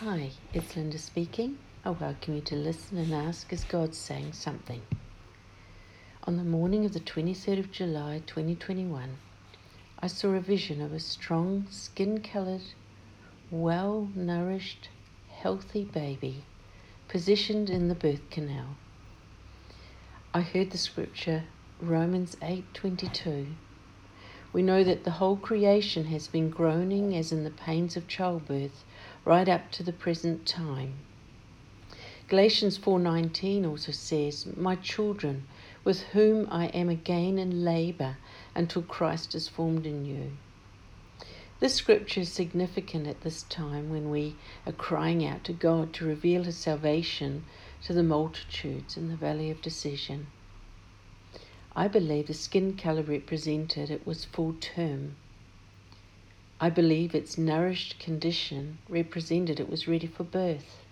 Hi, it's Linda speaking. I welcome you to listen and ask as God's saying something. On the morning of the 23rd of July 2021, I saw a vision of a strong, skin coloured, well nourished, healthy baby positioned in the birth canal. I heard the scripture Romans 8:22 we know that the whole creation has been groaning as in the pains of childbirth right up to the present time. Galatians 4:19 also says, "My children, with whom I am again in labor until Christ is formed in you." This scripture is significant at this time when we are crying out to God to reveal his salvation to the multitudes in the valley of decision. I believe the skin colour represented it was full term. I believe its nourished condition represented it was ready for birth.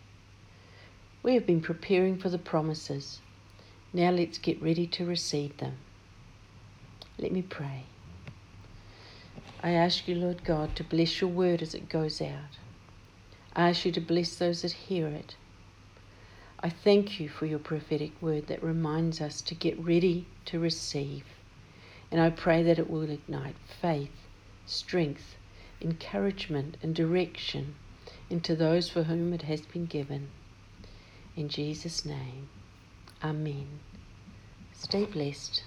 We have been preparing for the promises. Now let's get ready to receive them. Let me pray. I ask you, Lord God, to bless your word as it goes out. I ask you to bless those that hear it I thank you for your prophetic word that reminds us to get ready to receive. And I pray that it will ignite faith, strength, encouragement, and direction into those for whom it has been given. In Jesus' name, Amen. Stay blessed.